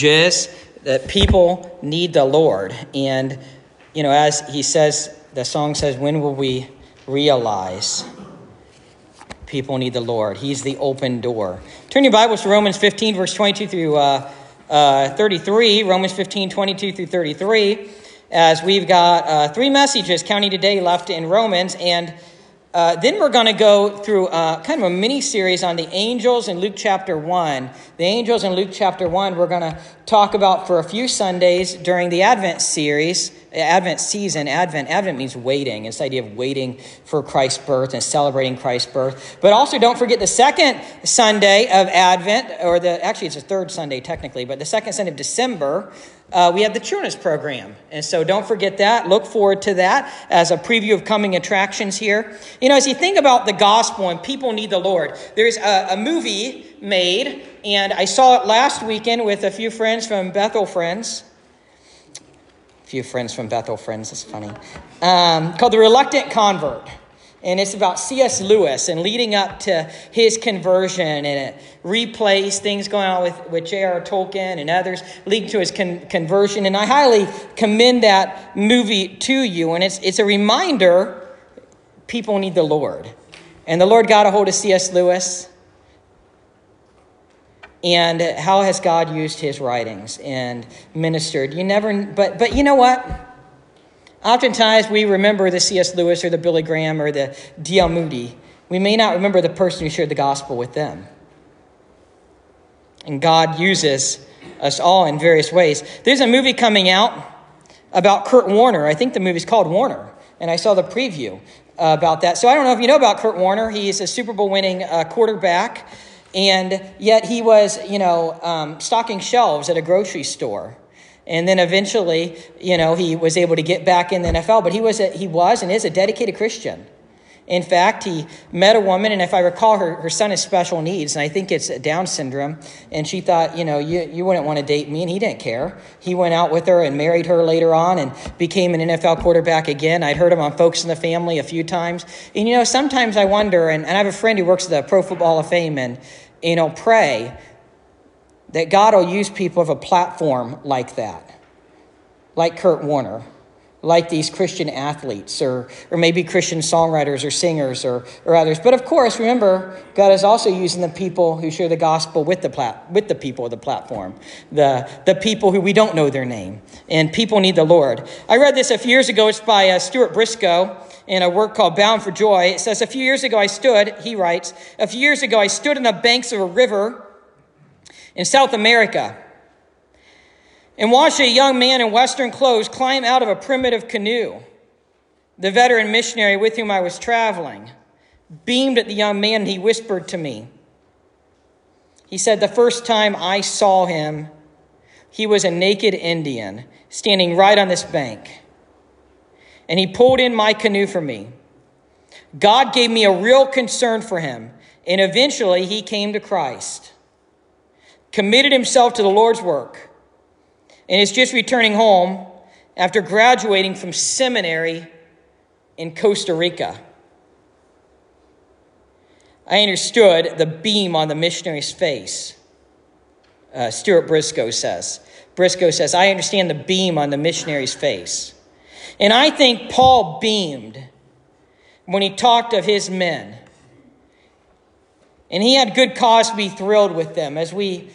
is that people need the Lord. And, you know, as he says, the song says, when will we realize people need the Lord? He's the open door. Turn your Bibles to Romans 15, verse 22 through uh, uh, 33. Romans 15, 22 through 33. As we've got uh, three messages counting today left in Romans. And uh, then we're going to go through uh, kind of a mini series on the angels in Luke chapter 1. The angels in Luke chapter 1, we're going to talk about for a few Sundays during the Advent series, Advent season. Advent, Advent means waiting. It's the idea of waiting for Christ's birth and celebrating Christ's birth. But also don't forget the second Sunday of Advent, or the actually it's the third Sunday technically, but the second Sunday of December uh, we have the Children's Program. And so don't forget that. Look forward to that as a preview of coming attractions here. You know, as you think about the gospel and people need the Lord, there's a, a movie made, and I saw it last weekend with a few friends from Bethel Friends. A few friends from Bethel Friends, that's funny. Um, called The Reluctant Convert and it's about C.S. Lewis and leading up to his conversion, and it replays things going on with, with J.R. Tolkien and others leading to his con- conversion. And I highly commend that movie to you, and it's, it's a reminder people need the Lord. And the Lord got a hold of C.S. Lewis. And how has God used his writings and ministered? You never, but, but you know what? Oftentimes, we remember the C.S. Lewis or the Billy Graham or the D.L. Moody. We may not remember the person who shared the gospel with them. And God uses us all in various ways. There's a movie coming out about Kurt Warner. I think the movie's called Warner, and I saw the preview about that. So I don't know if you know about Kurt Warner. He's a Super Bowl winning uh, quarterback, and yet he was, you know, um, stocking shelves at a grocery store. And then eventually, you know, he was able to get back in the NFL, but he was, a, he was and is a dedicated Christian. In fact, he met a woman, and if I recall, her, her son has special needs, and I think it's Down syndrome. And she thought, you know, you, you wouldn't want to date me, and he didn't care. He went out with her and married her later on and became an NFL quarterback again. I'd heard him on Focus on the Family a few times. And, you know, sometimes I wonder, and, and I have a friend who works at the Pro Football of Fame, and, you know, pray that God will use people of a platform like that, like Kurt Warner, like these Christian athletes, or, or maybe Christian songwriters or singers or, or others. But of course, remember, God is also using the people who share the gospel with the, plat- with the people of the platform, the, the people who we don't know their name. And people need the Lord. I read this a few years ago. It's by uh, Stuart Briscoe in a work called Bound for Joy. It says, A few years ago I stood, he writes, a few years ago I stood on the banks of a river in South America and watched a young man in Western clothes climb out of a primitive canoe. The veteran missionary with whom I was traveling beamed at the young man and he whispered to me. He said, The first time I saw him, he was a naked Indian standing right on this bank. And he pulled in my canoe for me. God gave me a real concern for him, and eventually he came to Christ committed himself to the Lord's work, and is just returning home after graduating from seminary in Costa Rica. I understood the beam on the missionary's face. Uh, Stuart Briscoe says. Briscoe says, I understand the beam on the missionary's face. And I think Paul beamed when he talked of his men. And he had good cause to be thrilled with them as we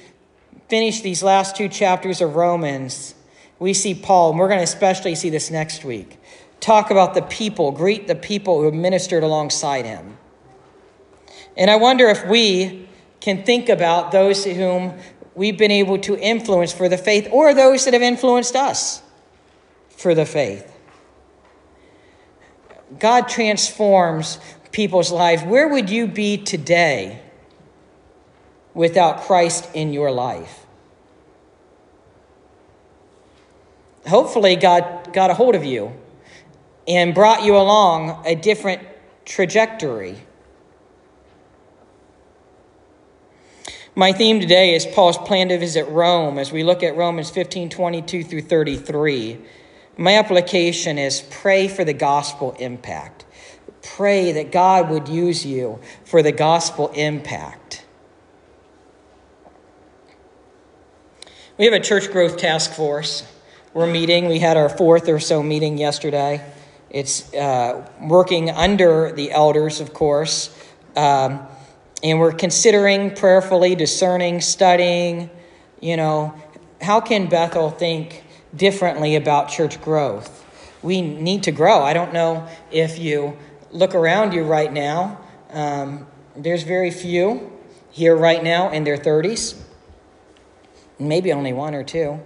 finish these last two chapters of Romans, we see Paul, and we're going to especially see this next week, talk about the people, greet the people who ministered alongside him. And I wonder if we can think about those whom we've been able to influence for the faith or those that have influenced us for the faith. God transforms people's lives. Where would you be today without Christ in your life. Hopefully, God got a hold of you and brought you along a different trajectory. My theme today is Paul's plan to visit Rome as we look at Romans 15 22 through 33. My application is pray for the gospel impact. Pray that God would use you for the gospel impact. We have a church growth task force. We're meeting. We had our fourth or so meeting yesterday. It's uh, working under the elders, of course. Um, and we're considering prayerfully, discerning, studying, you know, how can Bethel think differently about church growth? We need to grow. I don't know if you look around you right now, um, there's very few here right now in their 30s maybe only one or two.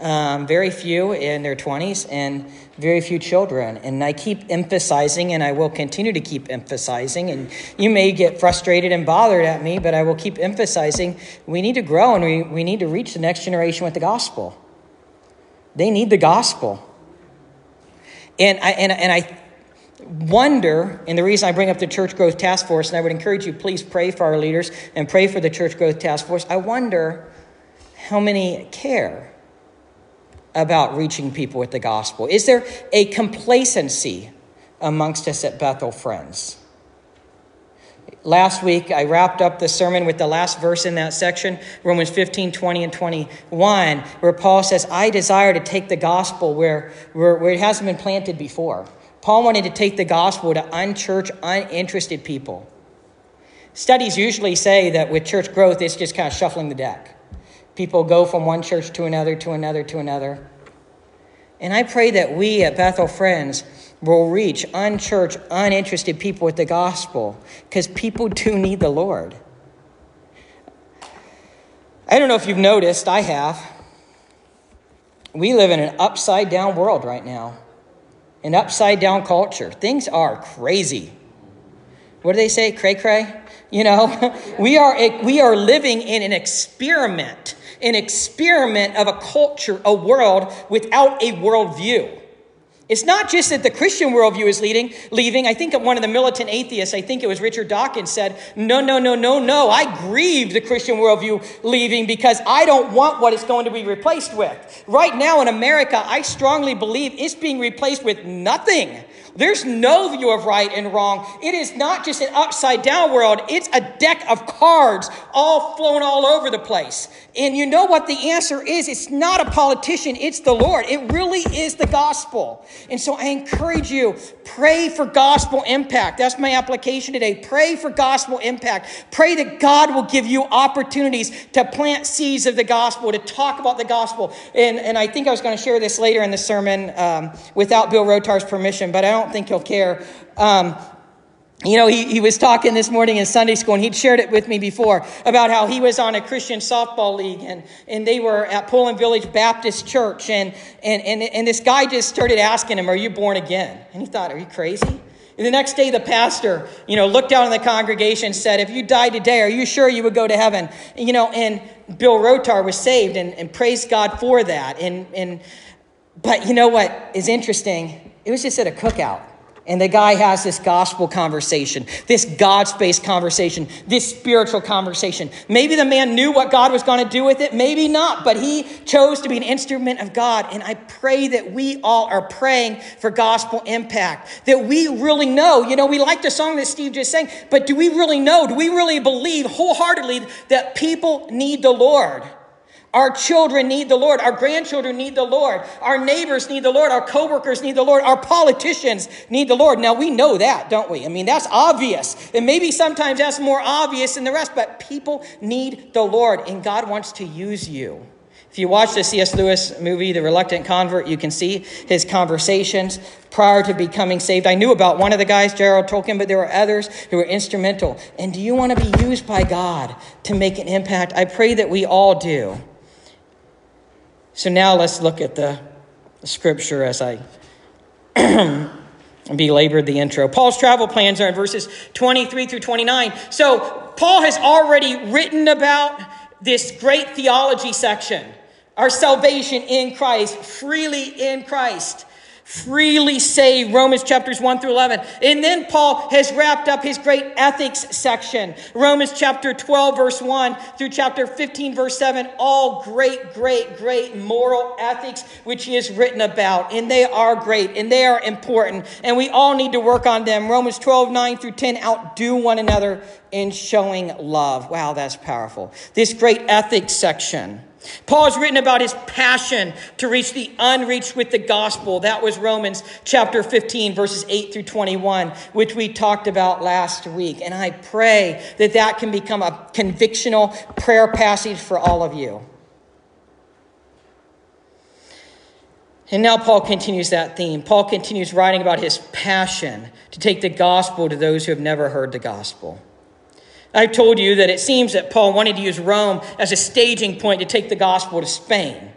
Um, very few in their 20s and very few children. And I keep emphasizing, and I will continue to keep emphasizing. And you may get frustrated and bothered at me, but I will keep emphasizing we need to grow and we, we need to reach the next generation with the gospel. They need the gospel. And I, and, and I wonder, and the reason I bring up the Church Growth Task Force, and I would encourage you, please pray for our leaders and pray for the Church Growth Task Force. I wonder how many care about reaching people with the gospel? Is there a complacency amongst us at Bethel Friends? Last week, I wrapped up the sermon with the last verse in that section, Romans 15, 20, and 21, where Paul says, I desire to take the gospel where, where, where it hasn't been planted before. Paul wanted to take the gospel to unchurched, uninterested people. Studies usually say that with church growth, it's just kind of shuffling the deck. People go from one church to another, to another, to another. And I pray that we at Bethel Friends will reach unchurched, uninterested people with the gospel because people do need the Lord. I don't know if you've noticed, I have. We live in an upside down world right now, an upside down culture. Things are crazy. What do they say? Cray cray? You know, we are, we are living in an experiment an experiment of a culture, a world without a worldview. It's not just that the Christian worldview is leading, leaving. I think one of the militant atheists, I think it was Richard Dawkins, said, No, no, no, no, no. I grieve the Christian worldview leaving because I don't want what it's going to be replaced with. Right now in America, I strongly believe it's being replaced with nothing. There's no view of right and wrong. It is not just an upside down world, it's a deck of cards all flown all over the place. And you know what the answer is? It's not a politician, it's the Lord. It really is the gospel. And so I encourage you, pray for gospel impact. That's my application today. Pray for gospel impact. Pray that God will give you opportunities to plant seeds of the gospel, to talk about the gospel. And, and I think I was going to share this later in the sermon um, without Bill Rotar's permission, but I don't think he'll care. Um, you know, he, he was talking this morning in Sunday school, and he'd shared it with me before about how he was on a Christian softball league, and, and they were at Poland Village Baptist Church. And, and, and, and this guy just started asking him, Are you born again? And he thought, Are you crazy? And the next day, the pastor, you know, looked out in the congregation and said, If you died today, are you sure you would go to heaven? You know, and Bill Rotar was saved and, and praised God for that. And, and, but you know what is interesting? It was just at a cookout. And the guy has this gospel conversation, this God space conversation, this spiritual conversation. Maybe the man knew what God was going to do with it, maybe not, but he chose to be an instrument of God. And I pray that we all are praying for gospel impact, that we really know. You know, we like the song that Steve just sang, but do we really know? Do we really believe wholeheartedly that people need the Lord? Our children need the Lord. Our grandchildren need the Lord. Our neighbors need the Lord. Our coworkers need the Lord. Our politicians need the Lord. Now we know that, don't we? I mean, that's obvious. And maybe sometimes that's more obvious than the rest, but people need the Lord, and God wants to use you. If you watch the C.S. Lewis movie, The Reluctant Convert, you can see his conversations prior to becoming saved. I knew about one of the guys, Gerald Tolkien, but there were others who were instrumental. And do you want to be used by God to make an impact? I pray that we all do. So now let's look at the scripture as I belabored the intro. Paul's travel plans are in verses 23 through 29. So Paul has already written about this great theology section our salvation in Christ, freely in Christ freely say Romans chapters 1 through 11. And then Paul has wrapped up his great ethics section, Romans chapter 12, verse 1 through chapter 15, verse 7. All great, great, great moral ethics which he has written about. And they are great and they are important. And we all need to work on them. Romans 12, 9 through 10, outdo one another in showing love. Wow, that's powerful. This great ethics section Paul has written about his passion to reach the unreached with the gospel. That was Romans chapter 15, verses 8 through 21, which we talked about last week. And I pray that that can become a convictional prayer passage for all of you. And now Paul continues that theme. Paul continues writing about his passion to take the gospel to those who have never heard the gospel. I've told you that it seems that Paul wanted to use Rome as a staging point to take the gospel to Spain.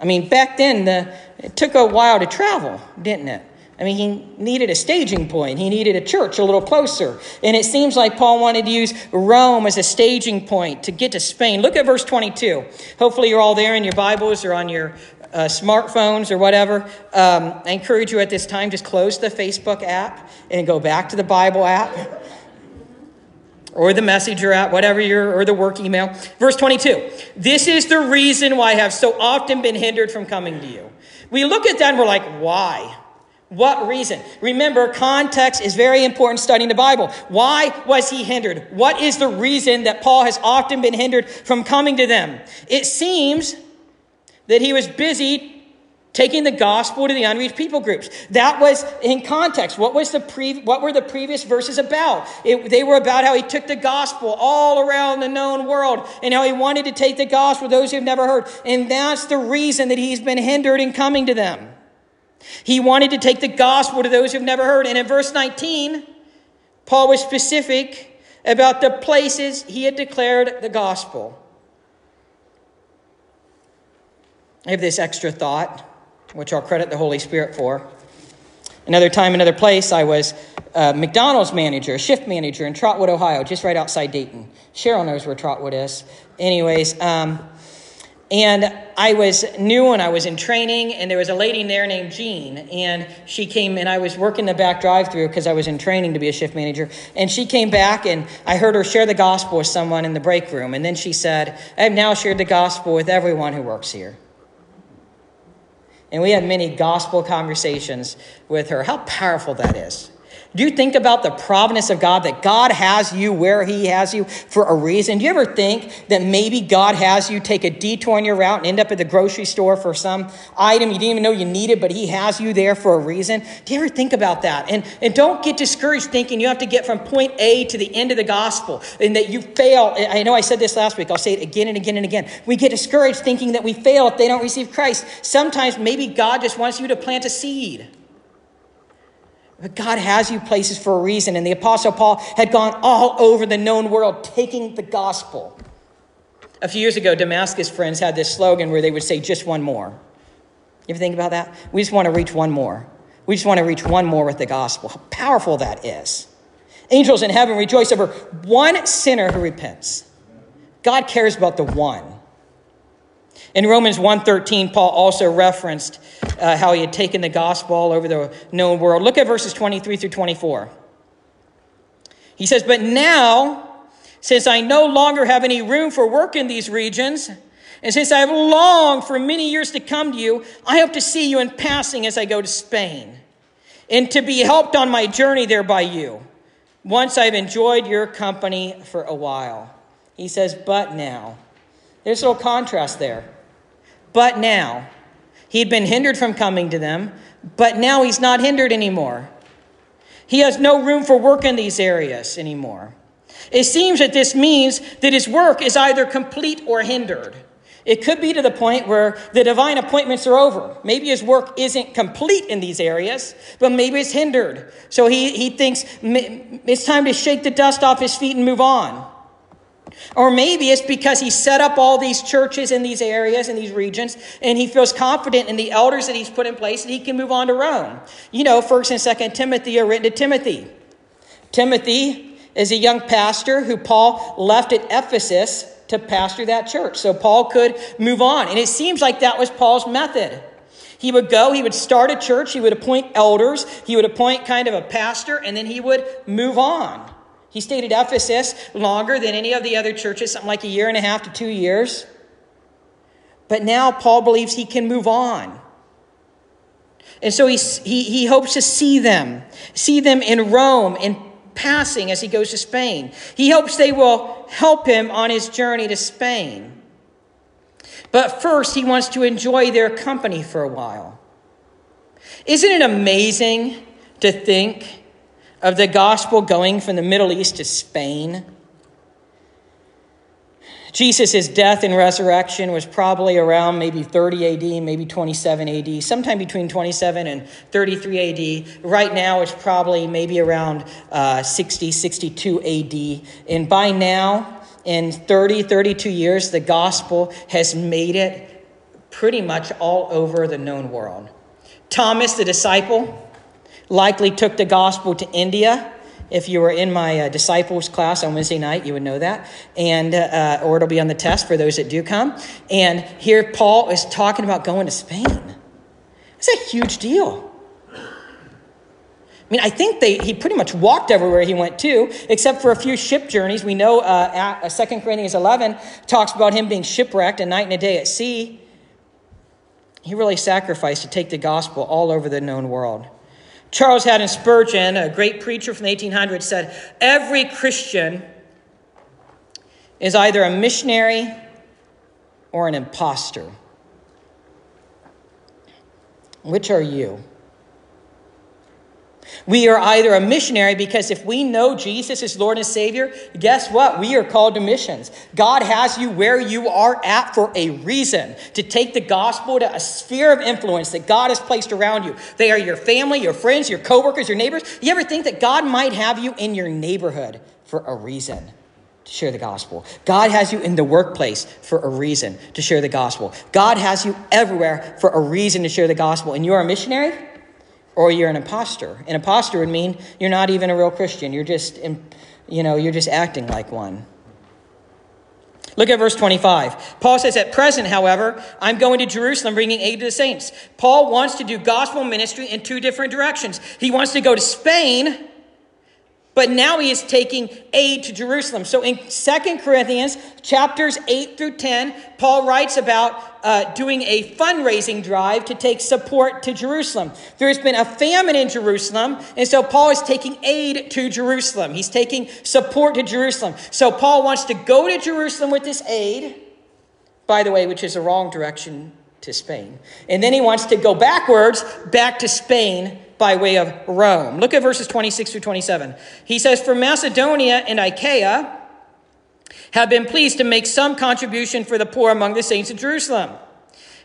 I mean, back then, the, it took a while to travel, didn't it? I mean, he needed a staging point. He needed a church a little closer. And it seems like Paul wanted to use Rome as a staging point to get to Spain. Look at verse 22. Hopefully, you're all there in your Bibles or on your uh, smartphones or whatever. Um, I encourage you at this time, just close the Facebook app and go back to the Bible app or the messenger app, whatever your, or the work email. Verse 22. This is the reason why I have so often been hindered from coming to you. We look at that and we're like, why? What reason? Remember, context is very important studying the Bible. Why was he hindered? What is the reason that Paul has often been hindered from coming to them? It seems that he was busy taking the gospel to the unreached people groups. That was in context. What was the pre- what were the previous verses about? It, they were about how he took the gospel all around the known world and how he wanted to take the gospel to those who have never heard. And that's the reason that he's been hindered in coming to them. He wanted to take the gospel to those who've never heard. And in verse 19, Paul was specific about the places he had declared the gospel. I have this extra thought which I'll credit the Holy Spirit for. Another time, another place, I was a McDonald's manager, shift manager in Trotwood, Ohio, just right outside Dayton. Cheryl knows where Trotwood is. Anyways, um, and I was new and I was in training, and there was a lady there named Jean, and she came and I was working the back drive-through because I was in training to be a shift manager. And she came back, and I heard her share the gospel with someone in the break room, and then she said, "I have now shared the gospel with everyone who works here." And we had many gospel conversations with her. How powerful that is. Do you think about the providence of God, that God has you where He has you for a reason? Do you ever think that maybe God has you take a detour on your route and end up at the grocery store for some item you didn't even know you needed, but He has you there for a reason? Do you ever think about that? And, and don't get discouraged thinking you have to get from point A to the end of the gospel and that you fail. I know I said this last week, I'll say it again and again and again. We get discouraged thinking that we fail if they don't receive Christ. Sometimes maybe God just wants you to plant a seed. But God has you places for a reason. And the Apostle Paul had gone all over the known world taking the gospel. A few years ago, Damascus Friends had this slogan where they would say, just one more. You ever think about that? We just want to reach one more. We just want to reach one more with the gospel. How powerful that is. Angels in heaven rejoice over one sinner who repents. God cares about the one. In Romans 1:13, Paul also referenced uh, how he had taken the gospel all over the known world. Look at verses 23 through 24. He says, But now, since I no longer have any room for work in these regions, and since I have longed for many years to come to you, I hope to see you in passing as I go to Spain, and to be helped on my journey there by you, once I've enjoyed your company for a while. He says, But now. There's a little contrast there. But now, he'd been hindered from coming to them, but now he's not hindered anymore. He has no room for work in these areas anymore. It seems that this means that his work is either complete or hindered. It could be to the point where the divine appointments are over. Maybe his work isn't complete in these areas, but maybe it's hindered. So he, he thinks it's time to shake the dust off his feet and move on. Or maybe it's because he set up all these churches in these areas, in these regions, and he feels confident in the elders that he's put in place that he can move on to Rome. You know, 1st and 2nd Timothy are written to Timothy. Timothy is a young pastor who Paul left at Ephesus to pastor that church. So Paul could move on. And it seems like that was Paul's method. He would go, he would start a church, he would appoint elders, he would appoint kind of a pastor, and then he would move on. He stayed at Ephesus longer than any of the other churches, something like a year and a half to two years. But now Paul believes he can move on. And so he, he, he hopes to see them, see them in Rome in passing as he goes to Spain. He hopes they will help him on his journey to Spain. But first, he wants to enjoy their company for a while. Isn't it amazing to think of the gospel going from the Middle East to Spain? Jesus' death and resurrection was probably around maybe 30 AD, maybe 27 AD, sometime between 27 and 33 AD. Right now, it's probably maybe around uh, 60, 62 AD. And by now, in 30, 32 years, the gospel has made it pretty much all over the known world. Thomas, the disciple, likely took the gospel to India if you were in my uh, disciples class on Wednesday night, you would know that. And, uh, or it'll be on the test for those that do come. And here Paul is talking about going to Spain. It's a huge deal. I mean, I think they, he pretty much walked everywhere he went to, except for a few ship journeys. We know uh, 2 uh, Corinthians 11 talks about him being shipwrecked a night and a day at sea. He really sacrificed to take the gospel all over the known world. Charles Haddon Spurgeon, a great preacher from the 1800s, said, Every Christian is either a missionary or an impostor. Which are you? We are either a missionary because if we know Jesus is Lord and Savior, guess what? We are called to missions. God has you where you are at for a reason to take the gospel to a sphere of influence that God has placed around you. They are your family, your friends, your coworkers, your neighbors. You ever think that God might have you in your neighborhood for a reason? To share the gospel. God has you in the workplace for a reason to share the gospel. God has you everywhere for a reason to share the gospel. And you're a missionary? Or you're an impostor. An impostor would mean you're not even a real Christian. You're just, you know, you're just acting like one. Look at verse 25. Paul says, At present, however, I'm going to Jerusalem bringing aid to the saints. Paul wants to do gospel ministry in two different directions. He wants to go to Spain but now he is taking aid to Jerusalem. So in Second Corinthians chapters 8 through 10, Paul writes about uh, doing a fundraising drive to take support to Jerusalem. There's been a famine in Jerusalem, and so Paul is taking aid to Jerusalem. He's taking support to Jerusalem. So Paul wants to go to Jerusalem with this aid, by the way, which is the wrong direction to Spain. And then he wants to go backwards back to Spain by way of Rome. Look at verses 26 through 27. He says, For Macedonia and Achaia have been pleased to make some contribution for the poor among the saints of Jerusalem.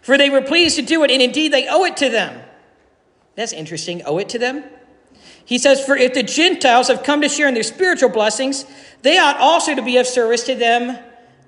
For they were pleased to do it, and indeed they owe it to them. That's interesting. Owe it to them? He says, For if the Gentiles have come to share in their spiritual blessings, they ought also to be of service to them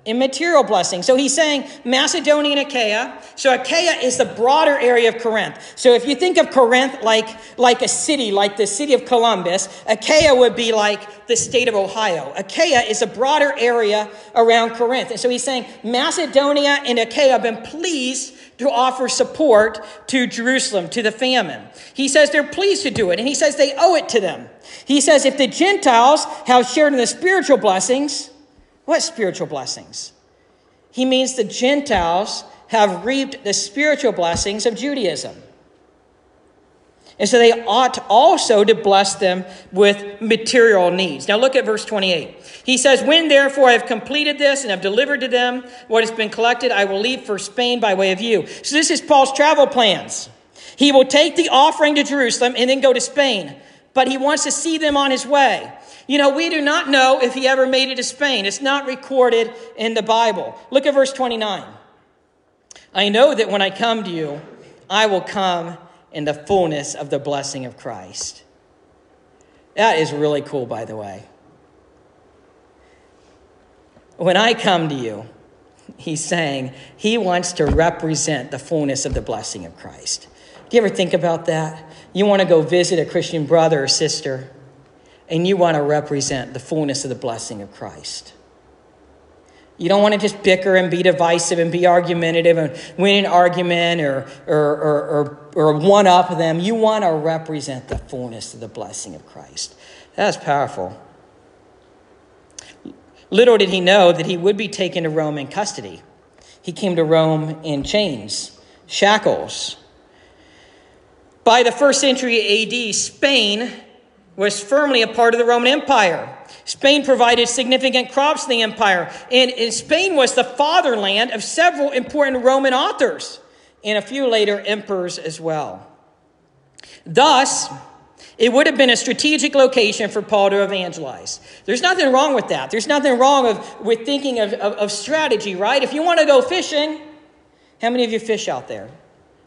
immaterial blessing. So he's saying Macedonia and Achaia. So Achaia is the broader area of Corinth. So if you think of Corinth like, like a city, like the city of Columbus, Achaia would be like the state of Ohio. Achaia is a broader area around Corinth. And so he's saying Macedonia and Achaia have been pleased to offer support to Jerusalem, to the famine. He says they're pleased to do it, and he says they owe it to them. He says if the Gentiles have shared in the spiritual blessings, what spiritual blessings? He means the Gentiles have reaped the spiritual blessings of Judaism. And so they ought also to bless them with material needs. Now look at verse 28. He says, When therefore I have completed this and have delivered to them what has been collected, I will leave for Spain by way of you. So this is Paul's travel plans. He will take the offering to Jerusalem and then go to Spain, but he wants to see them on his way. You know, we do not know if he ever made it to Spain. It's not recorded in the Bible. Look at verse 29. I know that when I come to you, I will come in the fullness of the blessing of Christ. That is really cool, by the way. When I come to you, he's saying he wants to represent the fullness of the blessing of Christ. Do you ever think about that? You want to go visit a Christian brother or sister and you want to represent the fullness of the blessing of Christ. You don't want to just bicker and be divisive and be argumentative and win an argument or, or, or, or, or one up them. You want to represent the fullness of the blessing of Christ. That's powerful. Little did he know that he would be taken to Rome in custody. He came to Rome in chains, shackles. By the first century AD, Spain was firmly a part of the Roman Empire. Spain provided significant crops to the empire, and, and Spain was the fatherland of several important Roman authors and a few later emperors as well. Thus, it would have been a strategic location for Paul to evangelize. There's nothing wrong with that. There's nothing wrong of, with thinking of, of, of strategy, right? If you want to go fishing, how many of you fish out there?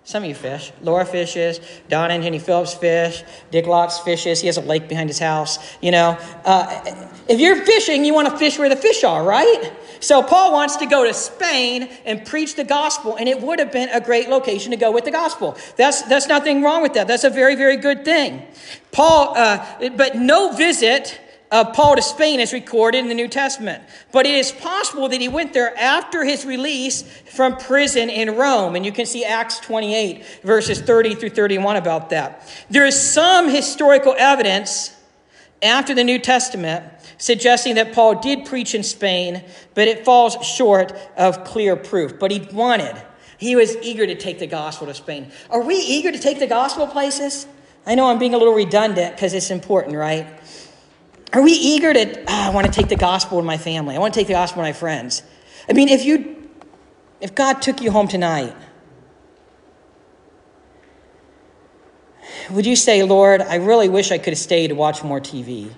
Some of you fish. Laura fishes. Don and Jenny Phillips fish. Dick Locks fishes. He has a lake behind his house. You know, uh, if you're fishing, you want to fish where the fish are, right? So Paul wants to go to Spain and preach the gospel, and it would have been a great location to go with the gospel. That's that's nothing wrong with that. That's a very very good thing. Paul, uh, but no visit of Paul to Spain is recorded in the New Testament. But it is possible that he went there after his release from prison in Rome. And you can see Acts 28, verses 30 through 31 about that. There is some historical evidence after the New Testament suggesting that Paul did preach in Spain, but it falls short of clear proof. But he wanted, he was eager to take the gospel to Spain. Are we eager to take the gospel places? I know I'm being a little redundant because it's important, right? Are we eager to, oh, I want to take the gospel to my family? I want to take the gospel to my friends. I mean, if you, if God took you home tonight, would you say, Lord, I really wish I could have stayed to watch more TV?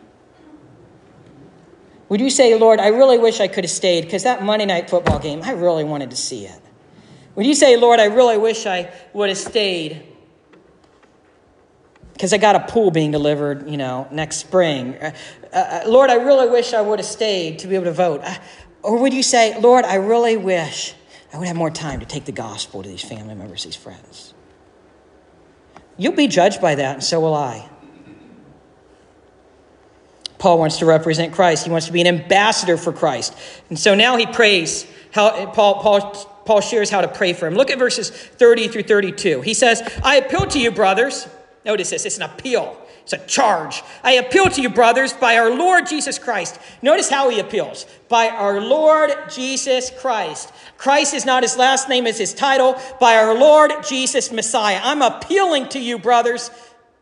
Would you say, Lord, I really wish I could have stayed because that Monday night football game, I really wanted to see it? Would you say, Lord, I really wish I would have stayed because I got a pool being delivered, you know, next spring. Uh, uh, Lord, I really wish I would have stayed to be able to vote. Uh, or would you say, Lord, I really wish I would have more time to take the gospel to these family members, these friends? You'll be judged by that, and so will I. Paul wants to represent Christ. He wants to be an ambassador for Christ. And so now he prays how Paul, Paul, Paul shares how to pray for him. Look at verses 30 through 32. He says, I appeal to you, brothers Notice this it's an appeal, it's a charge. I appeal to you, brothers, by our Lord Jesus Christ. Notice how he appeals by our Lord Jesus Christ. Christ is not his last name, it's his title. By our Lord Jesus Messiah. I'm appealing to you, brothers.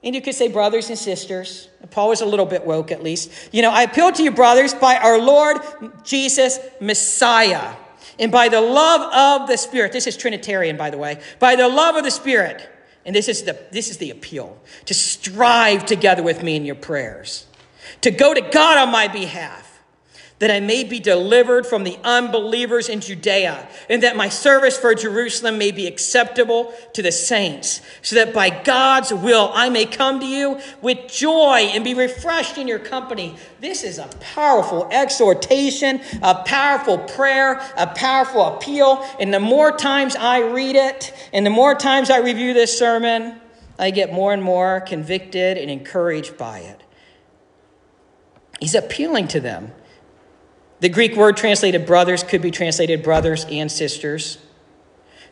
And you could say brothers and sisters. Paul was a little bit woke, at least. You know, I appeal to you, brothers, by our Lord Jesus Messiah and by the love of the Spirit. This is Trinitarian, by the way. By the love of the Spirit and this is the, this is the appeal. To strive together with me in your prayers, to go to God on my behalf, that I may be delivered from the unbelievers in Judea, and that my service for Jerusalem may be acceptable to the saints, so that by God's will I may come to you with joy and be refreshed in your company. This is a powerful exhortation, a powerful prayer, a powerful appeal. And the more times I read it, and the more times I review this sermon, I get more and more convicted and encouraged by it. He's appealing to them. The Greek word translated brothers could be translated brothers and sisters.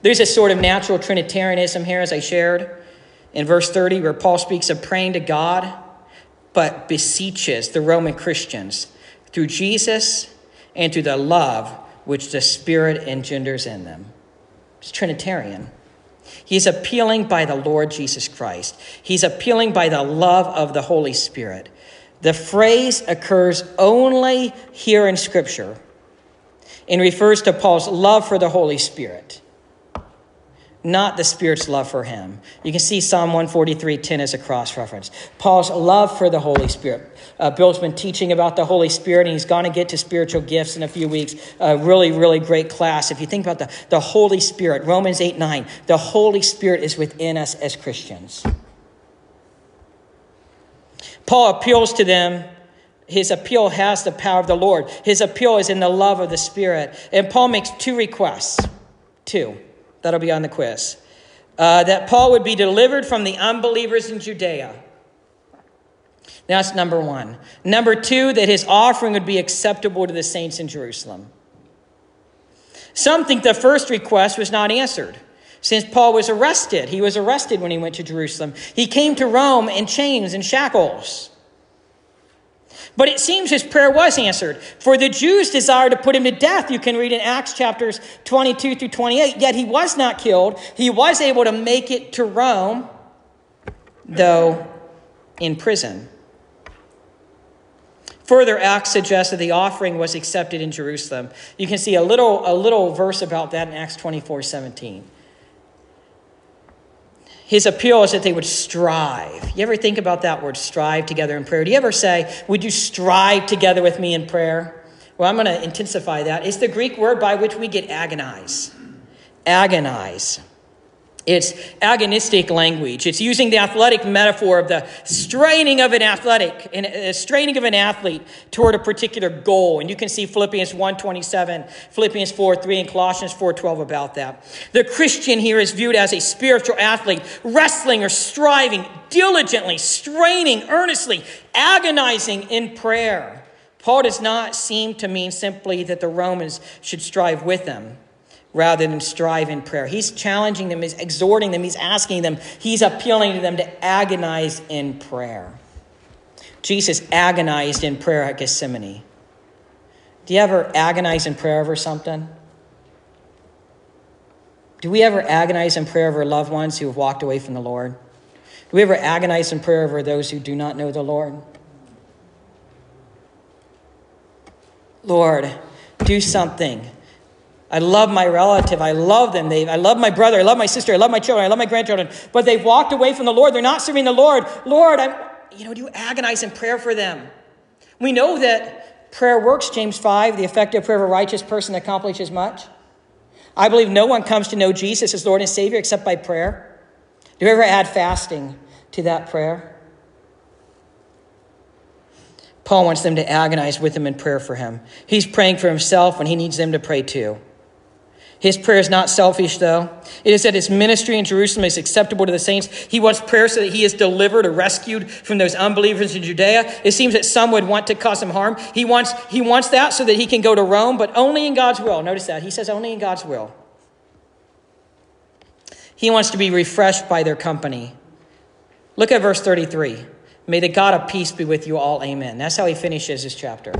There's a sort of natural Trinitarianism here, as I shared in verse 30, where Paul speaks of praying to God, but beseeches the Roman Christians through Jesus and through the love which the Spirit engenders in them. It's Trinitarian. He's appealing by the Lord Jesus Christ. He's appealing by the love of the Holy Spirit. The phrase occurs only here in Scripture and refers to Paul's love for the Holy Spirit, not the Spirit's love for him. You can see Psalm 143:10 as a cross reference. Paul's love for the Holy Spirit. Uh, Bill's been teaching about the Holy Spirit, and he's going to get to spiritual gifts in a few weeks. A really, really great class. If you think about the, the Holy Spirit, Romans 8 9, the Holy Spirit is within us as Christians. Paul appeals to them. His appeal has the power of the Lord. His appeal is in the love of the Spirit. And Paul makes two requests. Two. That'll be on the quiz. Uh, that Paul would be delivered from the unbelievers in Judea. That's number one. Number two, that his offering would be acceptable to the saints in Jerusalem. Some think the first request was not answered. Since Paul was arrested, he was arrested when he went to Jerusalem. He came to Rome in chains and shackles. But it seems his prayer was answered. For the Jews desired to put him to death. You can read in Acts chapters 22 through 28. Yet he was not killed. He was able to make it to Rome, though in prison. Further, Acts suggests that the offering was accepted in Jerusalem. You can see a little, a little verse about that in Acts 24 17. His appeal is that they would strive. You ever think about that word, strive together in prayer? Do you ever say, Would you strive together with me in prayer? Well, I'm going to intensify that. It's the Greek word by which we get agonize. Agonize. It's agonistic language. It's using the athletic metaphor of the straining of an athletic, a uh, straining of an athlete toward a particular goal. And you can see Philippians 1.27, Philippians 4.3, and Colossians 4.12 about that. The Christian here is viewed as a spiritual athlete, wrestling or striving diligently, straining earnestly, agonizing in prayer. Paul does not seem to mean simply that the Romans should strive with them rather than strive in prayer. He's challenging them, he's exhorting them, he's asking them, he's appealing to them to agonize in prayer. Jesus agonized in prayer at Gethsemane. Do you ever agonize in prayer over something? Do we ever agonize in prayer over loved ones who have walked away from the Lord? Do we ever agonize in prayer over those who do not know the Lord? Lord, do something I love my relative. I love them. They, I love my brother. I love my sister. I love my children. I love my grandchildren. But they've walked away from the Lord. They're not serving the Lord. Lord, I'm, you know, do you agonize in prayer for them? We know that prayer works, James 5. The effective prayer of a righteous person accomplishes much. I believe no one comes to know Jesus as Lord and Savior except by prayer. Do you ever add fasting to that prayer? Paul wants them to agonize with him in prayer for him. He's praying for himself and he needs them to pray too. His prayer is not selfish, though. It is that his ministry in Jerusalem is acceptable to the saints. He wants prayer so that he is delivered or rescued from those unbelievers in Judea. It seems that some would want to cause him harm. He wants, he wants that so that he can go to Rome, but only in God's will. Notice that. He says only in God's will. He wants to be refreshed by their company. Look at verse 33. May the God of peace be with you all. Amen. That's how he finishes his chapter.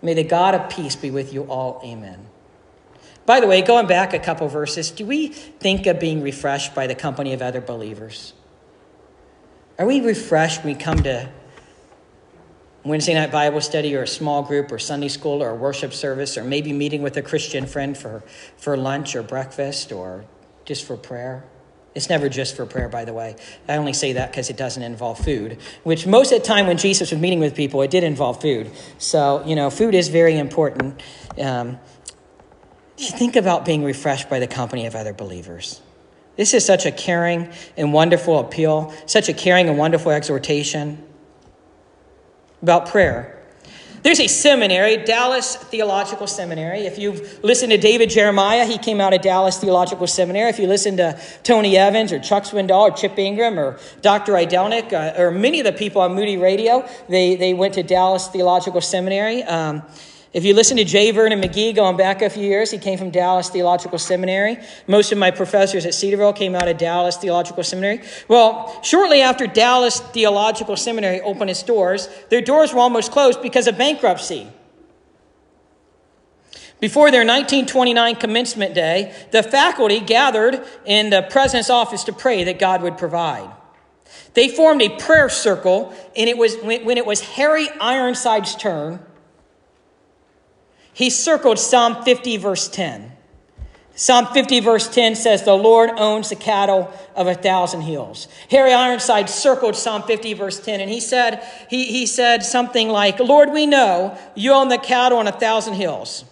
May the God of peace be with you all. Amen. By the way, going back a couple verses, do we think of being refreshed by the company of other believers? Are we refreshed when we come to Wednesday night Bible study or a small group or Sunday school or a worship service or maybe meeting with a Christian friend for, for lunch or breakfast or just for prayer? It's never just for prayer, by the way. I only say that because it doesn't involve food, which most of the time when Jesus was meeting with people, it did involve food. So, you know, food is very important. Um, think about being refreshed by the company of other believers. This is such a caring and wonderful appeal, such a caring and wonderful exhortation about prayer. There's a seminary, Dallas Theological Seminary. If you've listened to David Jeremiah, he came out of Dallas Theological Seminary. If you listen to Tony Evans or Chuck Swindoll or Chip Ingram or Dr. Idelnik uh, or many of the people on Moody Radio, they, they went to Dallas Theological Seminary. Um, if you listen to J. Vernon McGee going back a few years, he came from Dallas Theological Seminary. Most of my professors at Cedarville came out of Dallas Theological Seminary. Well, shortly after Dallas Theological Seminary opened its doors, their doors were almost closed because of bankruptcy. Before their 1929 commencement day, the faculty gathered in the president's office to pray that God would provide. They formed a prayer circle, and it was when it was Harry Ironside's turn he circled Psalm 50, verse 10. Psalm 50, verse 10 says, The Lord owns the cattle of a thousand hills. Harry Ironside circled Psalm 50, verse 10, and he said, he, he said something like, Lord, we know you own the cattle on a thousand hills.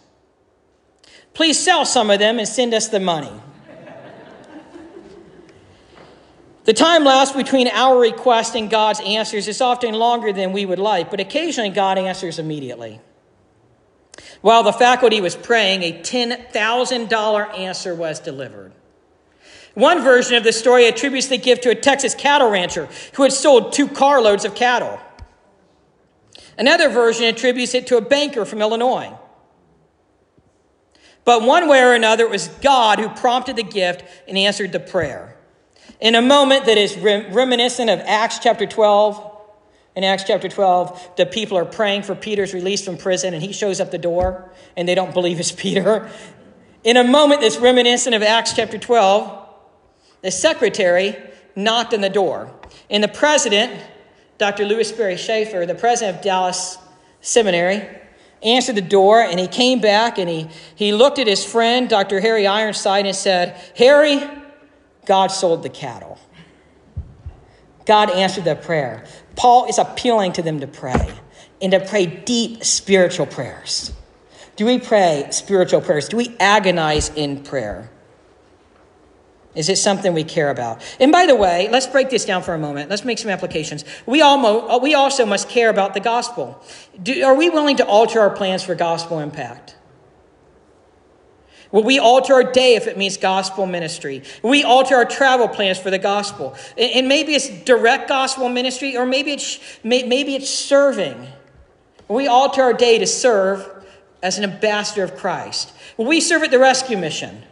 Please sell some of them and send us the money. The time lapse between our request and God's answers is often longer than we would like, but occasionally God answers immediately. While the faculty was praying, a $10,000 answer was delivered. One version of the story attributes the gift to a Texas cattle rancher who had sold two carloads of cattle. Another version attributes it to a banker from Illinois. But one way or another, it was God who prompted the gift and answered the prayer. In a moment that is reminiscent of Acts chapter 12, in Acts chapter 12, the people are praying for Peter's release from prison, and he shows up the door, and they don't believe it's Peter. In a moment that's reminiscent of Acts chapter 12, the secretary knocked on the door, and the president, Dr. Lewis Sperry Chafer, the president of Dallas seminary, answered the door, and he came back and he, he looked at his friend, Dr. Harry Ironside, and said, Harry, God sold the cattle. God answered their prayer. Paul is appealing to them to pray and to pray deep spiritual prayers. Do we pray spiritual prayers? Do we agonize in prayer? Is it something we care about? And by the way, let's break this down for a moment. Let's make some applications. We, almost, we also must care about the gospel. Do, are we willing to alter our plans for gospel impact? Will we alter our day if it means gospel ministry? Will we alter our travel plans for the gospel? And maybe it's direct gospel ministry, or maybe it's, maybe it's serving. Will we alter our day to serve as an ambassador of Christ? Will we serve at the rescue mission?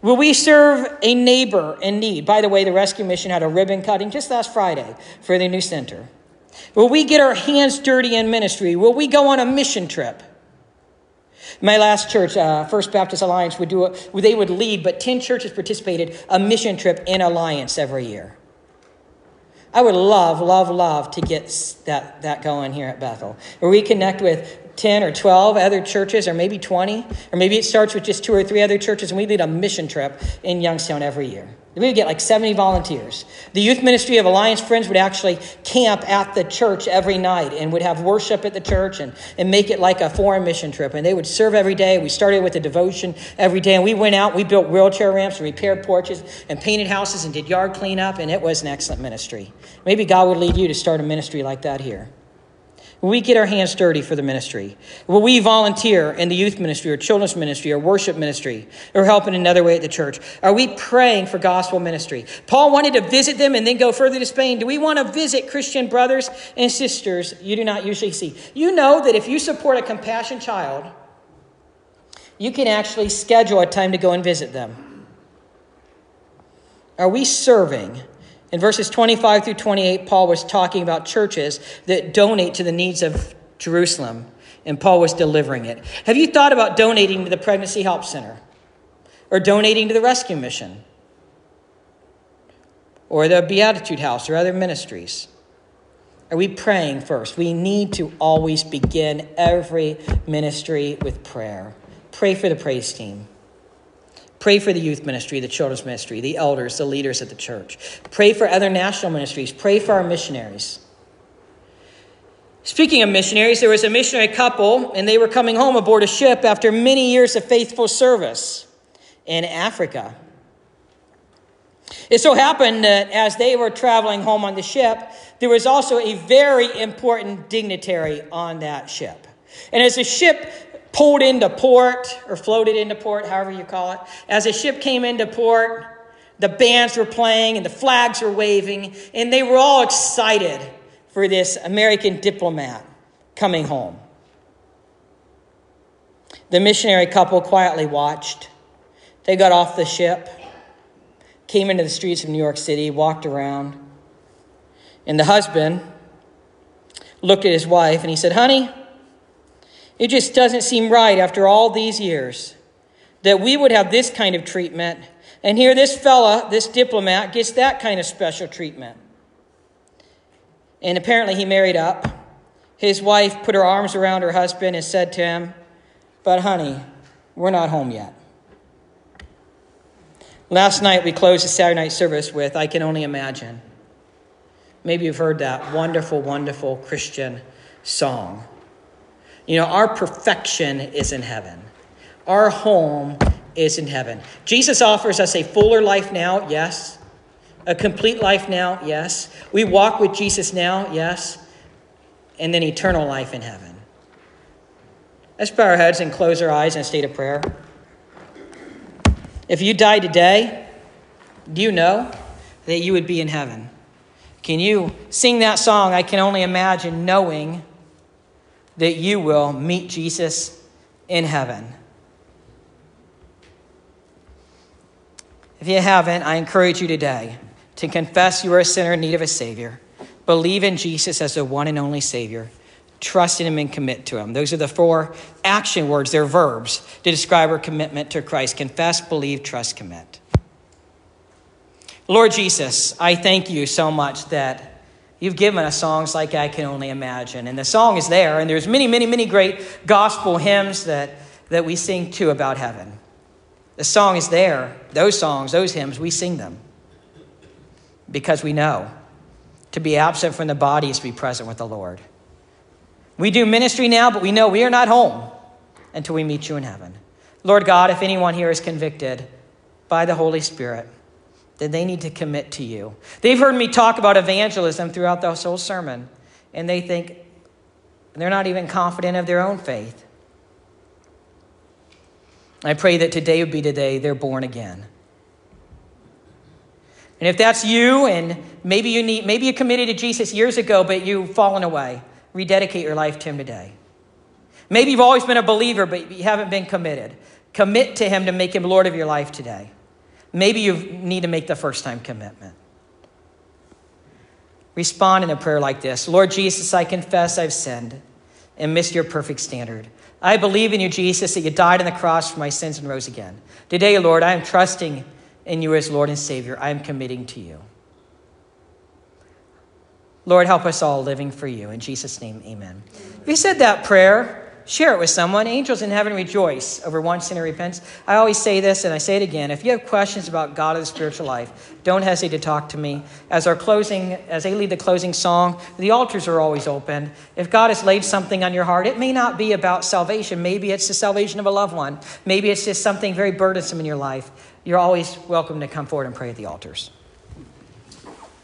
Will we serve a neighbor in need? By the way, the rescue mission had a ribbon cutting just last Friday for the new center. Will we get our hands dirty in ministry? Will we go on a mission trip? My last church, uh, First Baptist Alliance, would do it. They would lead, but ten churches participated a mission trip in Alliance every year. I would love, love, love to get that, that going here at Bethel, where we connect with 10 or 12 other churches, or maybe 20, or maybe it starts with just two or three other churches, and we lead a mission trip in Youngstown every year. We would get like 70 volunteers. The youth ministry of Alliance Friends would actually camp at the church every night and would have worship at the church and, and make it like a foreign mission trip. And they would serve every day. We started with a devotion every day, and we went out, we built wheelchair ramps and repaired porches and painted houses and did yard cleanup, and it was an excellent ministry. Maybe God would lead you to start a ministry like that here. We get our hands dirty for the ministry? Will we volunteer in the youth ministry or children's ministry or worship ministry or help in another way at the church? Are we praying for gospel ministry? Paul wanted to visit them and then go further to Spain. Do we want to visit Christian brothers and sisters you do not usually see? You know that if you support a compassion child, you can actually schedule a time to go and visit them. Are we serving? In verses 25 through 28, Paul was talking about churches that donate to the needs of Jerusalem, and Paul was delivering it. Have you thought about donating to the Pregnancy Help Center? Or donating to the Rescue Mission? Or the Beatitude House or other ministries? Are we praying first? We need to always begin every ministry with prayer. Pray for the praise team. Pray for the youth ministry, the children's ministry, the elders, the leaders at the church. Pray for other national ministries. Pray for our missionaries. Speaking of missionaries, there was a missionary couple, and they were coming home aboard a ship after many years of faithful service in Africa. It so happened that as they were traveling home on the ship, there was also a very important dignitary on that ship. And as the ship pulled into port or floated into port, however you call it. As the ship came into port, the bands were playing and the flags were waving, and they were all excited for this American diplomat coming home. The missionary couple quietly watched. They got off the ship, came into the streets of New York City, walked around, and the husband looked at his wife and he said, Honey, it just doesn't seem right after all these years that we would have this kind of treatment, and here this fella, this diplomat, gets that kind of special treatment. And apparently he married up. His wife put her arms around her husband and said to him, But honey, we're not home yet. Last night we closed the Saturday night service with I Can Only Imagine. Maybe you've heard that wonderful, wonderful Christian song. You know, our perfection is in heaven. Our home is in heaven. Jesus offers us a fuller life now, yes. A complete life now, yes. We walk with Jesus now, yes. And then eternal life in heaven. Let's bow our heads and close our eyes in a state of prayer. If you die today, do you know that you would be in heaven? Can you sing that song? I can only imagine knowing that you will meet Jesus in heaven. If you haven't, I encourage you today to confess you are a sinner in need of a Savior, believe in Jesus as the one and only Savior, trust in Him and commit to Him. Those are the four action words, they're verbs to describe our commitment to Christ confess, believe, trust, commit. Lord Jesus, I thank you so much that You've given us songs like I Can Only Imagine. And the song is there, and there's many, many, many great gospel hymns that, that we sing too about heaven. The song is there. Those songs, those hymns, we sing them because we know to be absent from the body is to be present with the Lord. We do ministry now, but we know we are not home until we meet you in heaven. Lord God, if anyone here is convicted by the Holy Spirit, then they need to commit to you. They've heard me talk about evangelism throughout the whole sermon, and they think they're not even confident of their own faith. I pray that today would be the day they're born again. And if that's you, and maybe you need, maybe you committed to Jesus years ago, but you've fallen away, rededicate your life to Him today. Maybe you've always been a believer, but you haven't been committed. Commit to Him to make Him Lord of your life today. Maybe you need to make the first time commitment. Respond in a prayer like this Lord Jesus, I confess I've sinned and missed your perfect standard. I believe in you, Jesus, that you died on the cross for my sins and rose again. Today, Lord, I am trusting in you as Lord and Savior. I am committing to you. Lord, help us all living for you. In Jesus' name, amen. If you said that prayer, Share it with someone. Angels in heaven rejoice over one sinner repents. I always say this, and I say it again. If you have questions about God or the spiritual life, don't hesitate to talk to me. As our closing, as they lead the closing song, the altars are always open. If God has laid something on your heart, it may not be about salvation. Maybe it's the salvation of a loved one. Maybe it's just something very burdensome in your life. You're always welcome to come forward and pray at the altars.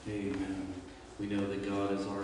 Amen. We know that God is our.